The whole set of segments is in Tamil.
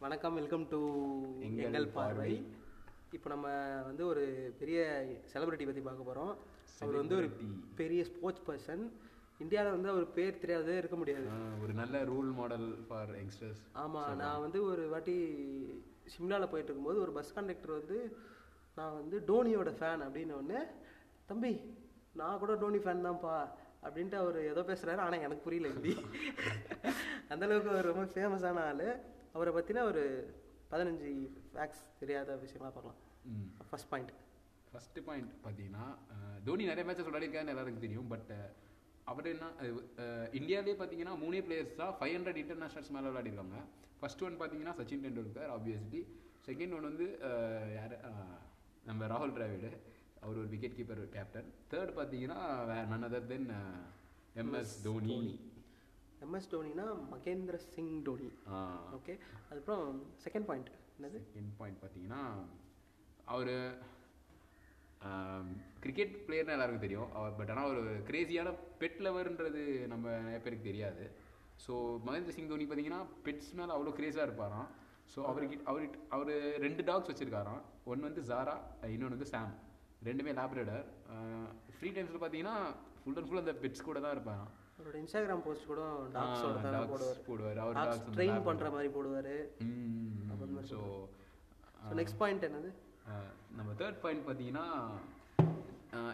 வணக்கம் வெல்கம் டு எங்கள் பார்வை. இப்போ நம்ம வந்து ஒரு பெரிய செலிபிரிட்டி பற்றி பார்க்க போகிறோம் அவர் வந்து ஒரு. பெரிய ஸ்போர்ட்ஸ் பர்சன் இந்தியாவில் வந்து அவர் பேர் தெரியாதே இருக்க முடியாது. ஒரு நல்ல ரோல் மாடல் ஃபார் யங்ஸ்டர்ஸ் ஆமாம் நான் வந்து ஒரு வாட்டி சிம்லாவில் போயிட்டு இருக்கும்போது ஒரு பஸ் கண்டக்டர் வந்து நான் வந்து டோனியோட ஃபேன் அப்படின்னு ஒன்று தம்பி நான் கூட டோனி ஃபேன் தான்ப்பா அப்படின்ட்டு அவர் ஏதோ பேசுகிறாரு ஆனால் எனக்கு புரியல ஹிந்தி அந்த அளவுக்கு அவர் ரொம்ப ஃபேமஸான ஆள். அவரை பற்றின ஒரு பதினஞ்சு ஃபேக்ட்ஸ் தெரியாத விஷயங்களாக பார்க்கலாம். ஃபர்ஸ்ட் பாயிண்ட் ஃபர்ஸ்ட் பாயிண்ட் பார்த்தீங்கன்னா தோனி நிறைய மேட்சஸ் விளையாடிருக்காருன்னு எல்லாருக்கும் தெரியும் பட் அவர் என்ன இந்தியாவிலே பார்த்தீங்கன்னா மூணே பிளேயர்ஸ் தான் ஃபைவ் ஹண்ட்ரட் இன்டர்நேஷனல்ஸ் மேலே விளையாடிருக்காங்க. ஃபர்ஸ்ட் ஒன் பார்த்தீங்கன்னா Sachin Tendulkar obviously second one வந்து யாரு நம்ம ராகுல் டிராவிடு. அவர் ஒரு விக்கெட் கீப்பர் கேப்டன் தேர்ட் பார்த்தீங்கன்னா வேற none other then. MS Dhoni. MS டோனினா Mahendra Singh Dhoni. Okay அதுக்கப்புறம் செகண்ட் பாயிண்ட் என்னது? செகண்ட் பாயிண்ட் பார்த்தீங்கன்னா அவர் கிரிக்கெட் பிளேயர்னு எல்லாருக்கும் தெரியும். அவர் பட் ஆனால் ஒரு கிரேசியான பெட் லவர்ன்றது நம்ம நிறைய பேருக்கு தெரியாது. ஸோ மகேந்திர சிங் தோனி பார்த்தீங்கன்னா பெட்ஸ் மேலே அவ்வளோ கிரேஸாக இருப்பாராம். ஸோ அவருக்கு அவருக்கு அவர் ரெண்டு டாக்ஸ் வச்சுருக்காராம். ஒன்று வந்து ஜாரா இன்னொன்று வந்து சாம் ரெண்டுமே லேப்ரேடர் ஃப்ரீ டைம்ஸில் பார்த்தீங்கன்னா ஃபுல் அண்ட் ஃபுல் அந்த பெட்ஸ் கூட தான் இருப்பாராம். அவரோட இன்ஸ்டாகிராம் போஸ்ட் கூட டாக்ஸோட தான் போடுவார். போடுவார். அவர் டாக்ஸ் ட்ரெயின் பண்ணுற மாதிரி போடுவார். ஸோ நெக்ஸ்ட் பாயிண்ட் என்னது? நம்ம தேர்ட் பாயிண்ட் பார்த்தீங்கன்னா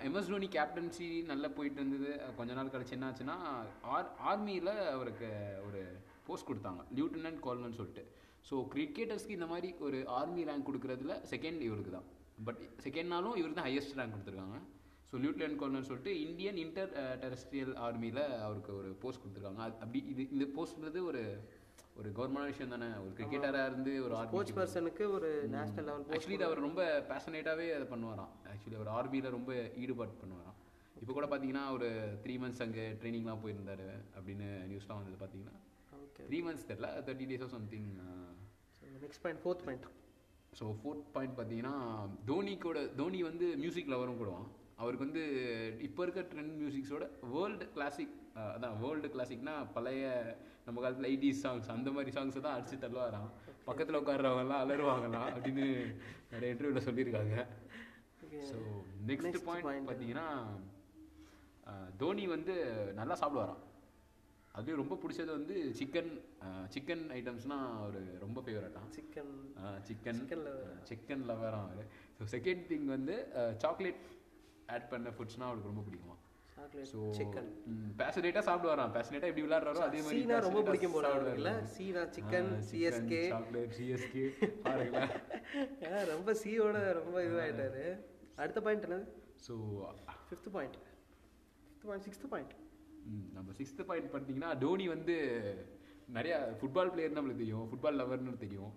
எம்எஸ் தோனி கேப்டன்சி நல்லா போயிட்டு இருந்தது. கொஞ்ச நாள் கழிச்சு என்ன ஆச்சுன்னா ஆர் ஆர்மியில் அவருக்கு ஒரு போஸ்ட் கொடுத்தாங்க. லியூட்டனன்ட் கால்னு சொல்லிட்டு. ஸோ கிரிக்கெட்டர்ஸ்க்கு இந்த மாதிரி ஒரு ஆர்மி ரேங்க் கொடுக்குறதுல செகண்ட் இவருக்கு தான் பட் செகண்ட்னாலும் இவர் தான் ஹையஸ்ட் ரேங்க் கொடுத்துருக்காங்க. ஸோ லியூட்டனன்ட் கால்னு சொல்லிட்டு இந்தியன் இன்டர் டெரஸ்ட்ரியல் ஆர்மியில் அவருக்கு ஒரு போஸ்ட் கொடுத்துருக்காங்க. அது அப்படி இது இந்த போஸ்ட்ன்றது ஒரு ஒரு கவர்மெண்ட் விஷயம் தானே. ஒரு கிரிக்கெட்டராக இருந்து ஒரு ஸ்போர்ட்ஸ் பர்சனுக்கு ஒரு நேஷனல் லெவல் ஆக்சுவலி அவர் ரொம்ப பேஷனேட்டாகவே அதை பண்ணுவாராம். ஆக்சுவலி அவர் ஆர்மியில் ரொம்ப ஈடுபாடு பண்ணுவாராம். இப்போ கூட பார்த்தீங்கன்னா ஒரு த்ரீ மந்த்ஸ் அங்கே ட்ரைனிங்லாம் போயிருந்தாரு அப்படின்னு நியூஸ்லாம் வந்தது பார்த்தீங்கன்னா த்ரீ மந்த்ஸ் தெரில thirty days something next point fourth point so fourth point பார்த்தீங்கன்னா தோனி கூட தோனி வந்து மியூசிக் லவரும் கூடவான் அவருக்கு வந்து இப்போ இருக்க ட்ரெண்ட் மியூசிக்ஸோட வேர்ல்டு கிளாசிக் அதான் வேர்ல்டு கிளாசிக்னா பழைய நம்ம காலத்தில் எயிட்டிஸ் சாங்ஸ் அந்த மாதிரி சாங்ஸை தான் அடிச்சு தள்ளுவாராம். பக்கத்தில் உட்கார்றவங்கலாம் அலறுவாங்களாம் அப்படின்னு நிறைய இன்டர்வியூவில் சொல்லியிருக்காங்க. So next point. பார்த்தீங்கன்னா தோனி வந்து நல்லா சாப்பிடுவாராம். அதுலேயும் ரொம்ப பிடிச்சது வந்து சிக்கன் சிக்கன் ஐட்டம்ஸ்னால் அவர் ரொம்ப ஃபேவரட்டான் சிக்கன் சிக்கன். சிக்கன் லவராக அவர். ஸோ செகண்ட் திங் வந்து சாக்லேட் ஆட் பண்ண ஃபுட்ஸ்னால் அவருக்கு ரொம்ப பிடிக்குமா? Chocolate so பேஷனேட்டாக சாப்பிடுவாராம். பேஷனேட்டாக எப்படி விளையாடுறாரோ அதே மாதிரி ரொம்ப பிடிக்கும் போல. அவருக்குல்ல சீனா சிக்கன் சிஎஸ்கே chocolate, CSK பாருங்களேன். ரொம்ப சியோட ரொம்ப இதுவாயிட்டாரு. அடுத்த பாயிண்ட் என்னது? So fifth point fifth point sixth point நம்ம சிக்ஸ்த் பாயிண்ட் பார்த்தீங்கன்னா டோனி வந்து நிறைய ஃபுட்பால் பிளேயர் நம்மளுக்கு தெரியும். ஃபுட்பால் லவர்னு தெரியும்.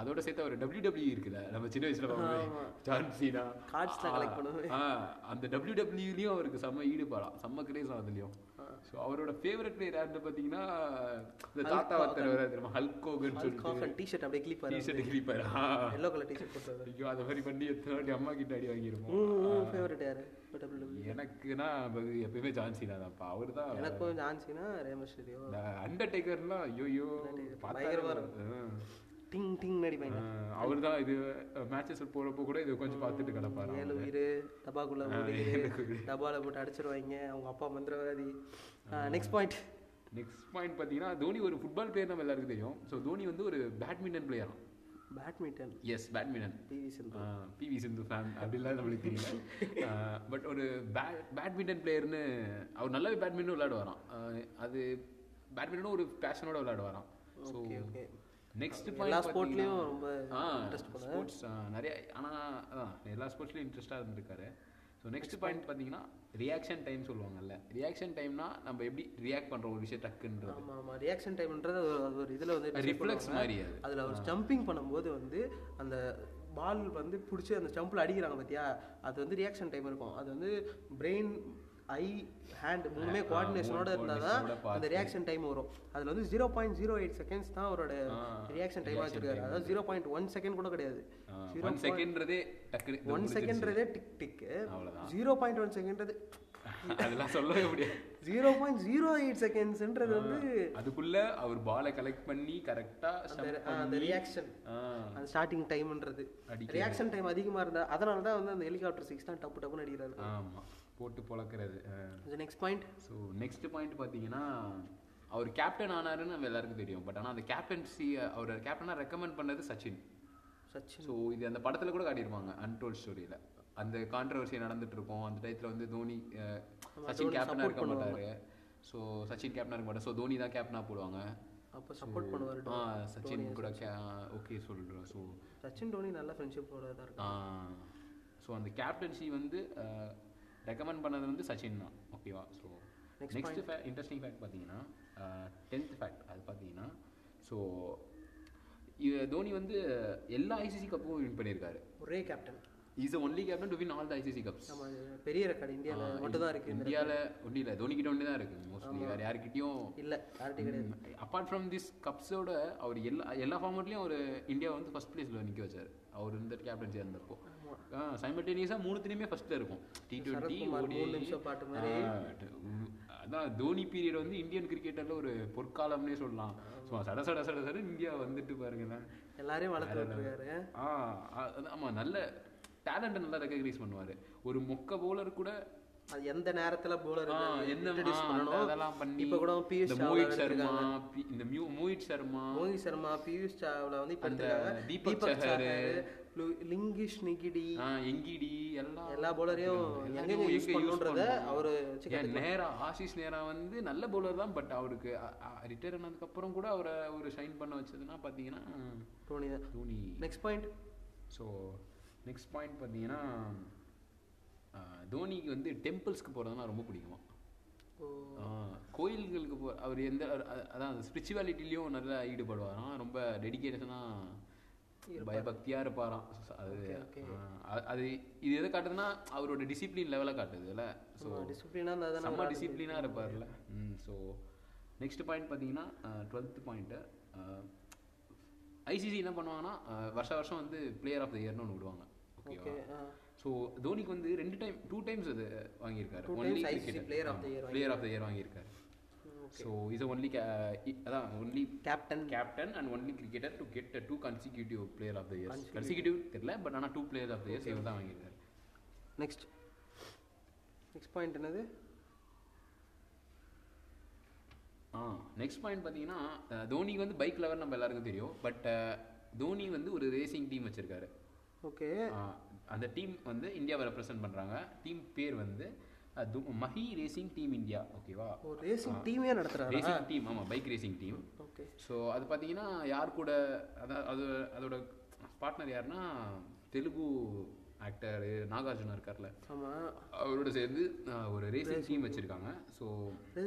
அதோட சேர்த்து அவர் டபிள்யூ இருக்குல்ல நம்ம சின்ன வயசுல பார்க்கும்போது. ஆமா. ஜான் சீனா Cards-லாம் collect பண்ணுவோமே. அந்த டபிள்யூடபிள்யூலையும் அவருக்கு செம்ம ஈடுபாடாம் செம்ம கிரேஸ் அதுலயும் ஸோ அவரோட ஃபேவரட் பிளேயர் யாருன்னு பார்த்தீங்கன்னா இந்த தாத்தா ஒருத்தர் வர தெரியுமா? ஹல்க் ஹோகன் சொல்லிட்டு. டிஷர்ட் அப்படியே clip T shirt clipper yellow colour T shirt போட்டு ஐயோ அந்த மாதிரி பண்ணி எத்தனை வாட்டி அம்மா கிட்ட அடி வாங்கியிருப்போம் ஃபேவரட் யாரு? டபிள்யூ எனக்குன்னா அது எப்பயுமே ஜான் சீனா தான்ப்பா. அவர் தான் எனக்கும் ஜான்சினா இந்த அண்டர்டேக்கர்லாம் ஐயோ பயங்கரமா. டிங் டிங் நடிப்பாங்க அவர் தான் இது மேட்சஸ் போறப்போ கூட இது கொஞ்சம் பார்த்துட்டு கிடப்பாரு ஏழு உயிர் டபாக்குள்ள மூடிக்கிது டபால போட்டு அடிச்சிருவாங்க அவங்க அப்பா மந்திரவாதி. நெக்ஸ்ட் பாயிண்ட் நெக்ஸ்ட் பாயிண்ட் பார்த்தீங்கன்னா தோனி ஒரு ஃபுட்பால் பிளேயர் நம்ம எல்லாருக்கும் தெரியும். ஸோ தோனி வந்து ஒரு badminton player badminton yes badminton PV Sindhu PV Sindhu fan அப்படிலாம் நம்மளுக்கு தெரியல. பட் ஒரு பேட் பேட்மிண்டன் பிளேயர்னு அவர் நல்லாவே பேட்மிண்டன் விளையாடுவாராம். அது பேட்மிண்டனும் ஒரு பேஷனோட விளையாடுவாராம். ஸோ ஓகே ஓகே நெக்ஸ்ட் எல்லா ஸ்போர்ட்லயும் ரொம்ப இன்ட்ரெஸ்ட் ஸ்போர்ட்ஸ் நிறைய ஆனால் அதான் எல்லா ஸ்போர்ட்ஸ்லையும் இன்ட்ரெஸ்டாக இருந்திருக்காரு. ஸோ நெக்ஸ்ட் பாயிண்ட் பார்த்தீங்கன்னா ரியாக்ஷன் டைம் சொல்லுவாங்கல்ல. ரியாக்ஷன் டைம்னா நம்ம எப்படி ரியாக்ட் பண்ணுறோம் ஒரு விஷயம் டக்குன்றது. ஆமா ஆமா. ரியாக்ஷன் டைம்ன்றது அது ஒரு- ஒரு இதுல வந்து ரிஃப்ளெக்ஸ். மாதிரி அது. அதுல அவர் ஜம்பிங் பண்ணும்போது வந்து அந்த பால் வந்து பிடிச்சி அந்த ஜம்பில் அடிக்கிறாங்க பார்த்தியா அது வந்து ரியாக்ஷன் டைம் இருக்கும். அது வந்து பிரெயின் ஐ ஹேண்ட் மூணுமே கோஆர்டினேஷனோட இருந்தால் தான் அந்த. ரியாக்ஷன் டைம் வரும். அதில் வந்து zero point zero eight seconds தான் அவரோட ரியாக்ஷன் reaction வச்சிருக்காரு. அதாவது ஜீரோ பாயிண்ட் ஒன் செகண்ட் கூட கிடையாது. ஜீரோ ஒன் செகண்ட்றதே டக்குனு one செகண்ட்றதே tick tick. Zero point one செகண்ட்றது அதெல்லாம் சொல்லவே முடியாது. ஜீரோ பாயிண்ட் ஜீரோ எயிட் செகண்ட்ஸ்ன்றது வந்து அதுக்குள்ள அவர் பாலை கலெக்ட் பண்ணி கரெக்டா அந்த ரியாக்ஷன் அந்த ஸ்டார்டிங் டைம்ன்றது. ரியாக்ஷன் டைம் அதிகமாக இருந்தா அதனால தான் வந்து அந்த ஹெலிகாப்டர் சிக்ஸ் தான் டப்பு டப்புன்னு அடிக்கிறாரு. ஆமா. போட்டு பொழக்கிறது next point so next point பார்த்தீங்கன்னா அவர் கேப்டன் ஆனாருன்னு நம்ம எல்லாருக்கும் தெரியும். பட் ஆனால் அந்த கேப்டன்சி அவர் கேப்டனாக ரெக்கமெண்ட் பண்ணது சச்சின். சச்சின். ஸோ இது அந்த படத்தில் கூட காட்டியிருப்பாங்க அன்டோல்ட் ஸ்டோரியில் அந்த கான்ட்ரவர்சி நடந்துட்டு இருக்கும் அந்த டயத்தில் வந்து தோனி சச்சின் கேப்டனாக இருக்க மாட்டாரு. ஸோ சச்சின் கேப்டனாக இருக்க மாட்டார். ஸோ தோனி தான் கேப்டனாக போடுவாங்க. அப்போ சப்போர்ட் பண்ணுவார் ஆ சச்சின் கூட ஓகே சொல்கிறோம் ஸோ சச்சின் டோனி நல்ல ஃப்ரெண்ட்ஷிப்போட தான் இருக்கு ஸோ அந்த கேப்டன்சி வந்து ரெக்கமெண்ட் பண்ணது வந்து சச்சின் தான். ஓகேவா ஸோ நெக்ஸ்ட் இன்ட்ரெஸ்டிங் ஃபேக்ட் பார்த்தீங்கன்னா டென்த் ஃபேக்ட் அது பார்த்தீங்கன்னா ஸோ தோனி வந்து எல்லா ஐசிசி கப்பும் வின் பண்ணியிருக்காரு. ஒரே captain is only captain to win all the ICC cups பெரிய ரெக்கார்டு இந்தியாவில் மட்டும் தான் இருக்கு இந்தியாவில் ஒன்றும் இல்லை தோனி கிட்ட ஒன்று தான் இருக்கு மோஸ்ட்லி வேறு யாருக்கிட்டையும் இல்லை யார்கிட்ட கிடையாது. அப்பார்ட் ஃப்ரம் திஸ் கப்ஸோட அவர் எல்லா எல்லா ஃபார்மேட்லேயும் ஒரு இந்தியா வந்து ஃபர்ஸ்ட் பிளேஸில் நிற்க வச்சார். அவர் இருந்த கேப்டன்சி இருந்தப்போ சைமல்டேனியஸாக மூணுத்துலேயுமே ஃபர்ஸ்ட்டில் இருக்கும். டி டுவெண்ட்டி அதான் தோனி பீரியட் வந்து இந்தியன் கிரிக்கெட்டரில் ஒரு பொற்காலம்னே சொல்லலாம். ஸோ சட சட சட சட இந்தியா வந்துட்டு பாருங்களேன். எல்லாரையும் வளர்த்து ஆ ஆமாம் நல்ல டேலண்ட்டை நல்லா ரெக்கக்னைஸ் பண்ணுவார். ஒரு மொக்க பவுலர் கூட அது எந்த நேரத்துல போலர் ஆ, என்ன அதெல்லாம் பண்ணி இப்போ கூட பியூஷ் மோஹித் சர்மா இந்த மோஹித் சர்மா மோஹித் சர்மா பியூஷ் சாவ்லா வந்து இப்போ அந்த தீபக் சஹர். லிங்கிஷ் நிகிடி எங்கிடி எல்லாம் எல்லா எல்லாரையும் எங்கெங்க பண்ணணுன்றத பண்ணணும். அவரு நேரா ஆஷிஷ் நேரா வந்து நல்ல பவுலர் தான் பட் அவருக்கு ரிட்டையர் ஆனதுக்கு அப்புறம் கூட அவரை ஒரு ஷைன் பண்ண வச்சதுன்னா பார்த்தீங்கன்னா தோனி தான். Dhoni. Next point so next point பார்த்தீங்கன்னா தோனிக்கு வந்து டெம்பிள்ஸ்க்கு போகிறதுனா ரொம்ப பிடிக்குமா? கோயில்களுக்கு போ அவர் எந்த அதான் ஸ்பிரிச்சுவாலிட்டிலையும் நல்லா ஈடுபடுவாராம் ரொம்ப டெடிக்கேஷனாக பயபக்தியாக இருப்பாராம். அது அது இது எதை காட்டுதுன்னா அவரோட டிசிப்ளின் லெவலை காட்டுதுல்ல ஸோ டிசிப்ளினா இருந்தா தானே செம்ம டிசிப்ளினாக இருப்பார்ல. ம் ஸோ நெக்ஸ்ட் பாயிண்ட் பார்த்தீங்கன்னா டுவெல்த் பாயிண்ட்டு ஐசிசி என்ன பண்ணுவாங்கன்னா வருஷ வருஷம் வந்து பிளேயர் ஆஃப் த இயர்னு ஒன்று விடுவாங்க. ஓகேவா ஓகே ஸோ தோனிக்கு வந்து ரெண்டு டைம் டூ டைம்ஸ் அது வாங்கியிருக்காரு. Only player of the year player of the year வாங்கியிருக்காரு. ஸோ இஸ் ஒன்லி அதான் only captain captain and only cricketer to get two consecutive player of the year consecutive தெரியல பட் ஆனால் two player of the years இவர் தான் வாங்கியிருக்காரு. நெக்ஸ்ட் நெக்ஸ்ட் பாயிண்ட் என்னது? ஆ நெக்ஸ்ட் பாயிண்ட் பார்த்தீங்கன்னா தோனிக்கு வந்து பைக் லவர் நம்ம எல்லாருக்கும் தெரியும். பட் தோனி வந்து ஒரு ரேசிங் டீம் வச்சிருக்காரு. ஓகே. அந்த டீம் வந்து இந்தியாவை ரெப்ரசென்ட் பண்ணுறாங்க டீம் பேர் வந்து மஹி ரேசிங் டீம் இந்தியா ஓகேவா ரேசிங் டீமே நடத்துறாரு? ரேசிங் டீம் ஆமாம் bike racing team okay. So அது பார்த்தீங்கன்னா யார் கூட அதான் அது அதோட பார்ட்னர் யாருன்னா தெலுங்கு ஆக்டர் நாகார்ஜுனா இருக்கார்ல. ஆமா. அவரோட சேர்ந்து ஒரு ரேசிங் டீம் வச்சுருக்காங்க. ஸோ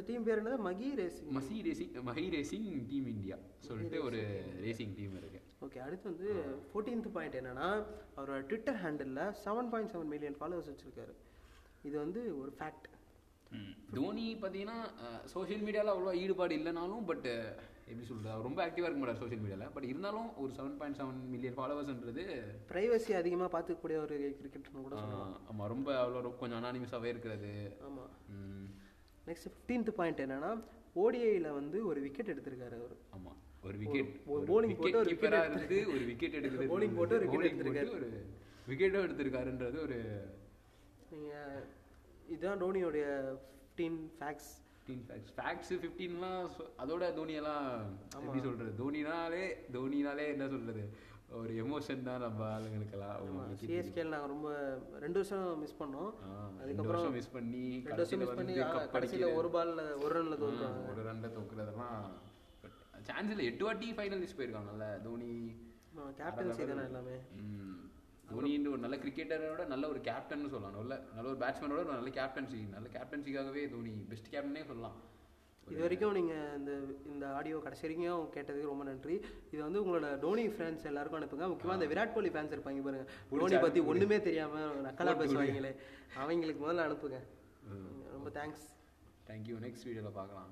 டீம் பேர் என்னது? மகி ரேசிங் மசி racing Mahi racing team India சொல்லிட்டு ஒரு ரேசிங் டீம் இருக்கு. ஓகே அடுத்து வந்து ஃபோர்டீன்த் பாயிண்ட் என்னன்னா அவரோட Twitter handle seven point seven million followers வச்சிருக்காரு. இது வந்து ஒரு ஃபேக்ட் தோனி பார்த்தீங்கன்னா சோஷியல் மீடியாவில் அவ்வளோ ஈடுபாடு இல்லைனாலும் பட் எப்படி சொல்கிறது அவர் ரொம்ப ஆக்டிவாக இருக்க மாட்டார் சோஷியல் மீடியாவில் பட் இருந்தாலும் ஒரு செவன் பாயிண்ட் செவன் மில்லியன் ஃபாலோவர்ஸ்ன்றது ப்ரைவசி அதிகமாக பார்த்துக்கக்கூடிய ஒரு கிரிக்கெட்டர்னு கூட ஆமாம் ரொம்ப அவ்வளோ ரொம்ப கொஞ்சம் அனானிமஸாகவே இருக்கிறது. ஆமாம் நெக்ஸ்ட் ஃபிஃப்டீன்த் பாயிண்ட் என்னன்னா ஓடிஐயில் வந்து ஒரு விக்கெட் எடுத்திருக்காரு அவர். ஆமா ஒரு விக்கெட் bowling போட்டு ஒரு கீப்பராக இருந்து ஒரு விக்கெட் எடுக்கிறது. Bowling போட்டு ஒரு bowling போட்டு ஒரு விக்கெட்டும் எடுத்திருக்காருன்றது ஒரு நீங்கள் இதுதான் டோனியோடைய fifteen facts fifteen facts facts ஃபிஃப்டீன்லாம் அதோட தோனியெல்லாம் எப்படி சொல்கிறது தோனினாலே தோனினாலே என்ன சொல்கிறது ஒரு எமோஷன் தான் நம்ம ஆளுங்களுக்கெல்லாம். சிஎஸ்கேல நாங்கள் ரொம்ப ரெண்டு வருஷம் மிஸ் பண்ணோம். அதுக்கப்புறம் வருஷம் மிஸ் பண்ணி ரெண்டு வருஷம் மிஸ் பண்ணி கடைசியில் ஒரு பால்ல ஒரு ரன்ல தோற்றாங்க ஒரு ரன்ல தோக்குறதெல்லாம் சான்ஸ் இல்லை. எட்டு வாட்டி ஃபைனலிஸ்ட் போயிருக்காங்கல்ல தோனி. கேப்டன்சி தானே எல்லாமே. தோனின்ற ஒரு நல்ல கிரிக்கெட்டரோட நல்ல ஒரு கேப்டன் சொல்லலாம். நல்ல நல்ல ஒரு பேட்ஸ்மேனோட ஒரு நல்ல கேப்டன்சி நல்ல கேப்டன்சிக்காகவே தோனி பெஸ்ட் கேப்டனே சொல்லலாம். இது வரைக்கும் நீங்கள் இந்த இந்த ஆடியோ கடைசி வரைக்கும் கேட்டதுக்கு ரொம்ப நன்றி. இது வந்து உங்களோட டோனி ஃபேன்ஸ் எல்லாருக்கும் அனுப்புங்க. முக்கியமாக இந்த விராட் கோலி ஃபேன்ஸ் இருப்பாங்க பாருங்க. டோனி பற்றி ஒன்றுமே தெரியாமல் நக்கலா பேசுவாங்களே. அவங்களுக்கு முதல்ல அனுப்புங்க. ரொம்ப தேங்க்ஸ் தேங்க்யூ நெக்ஸ்ட் வீடியோவில் பார்க்கலாம்.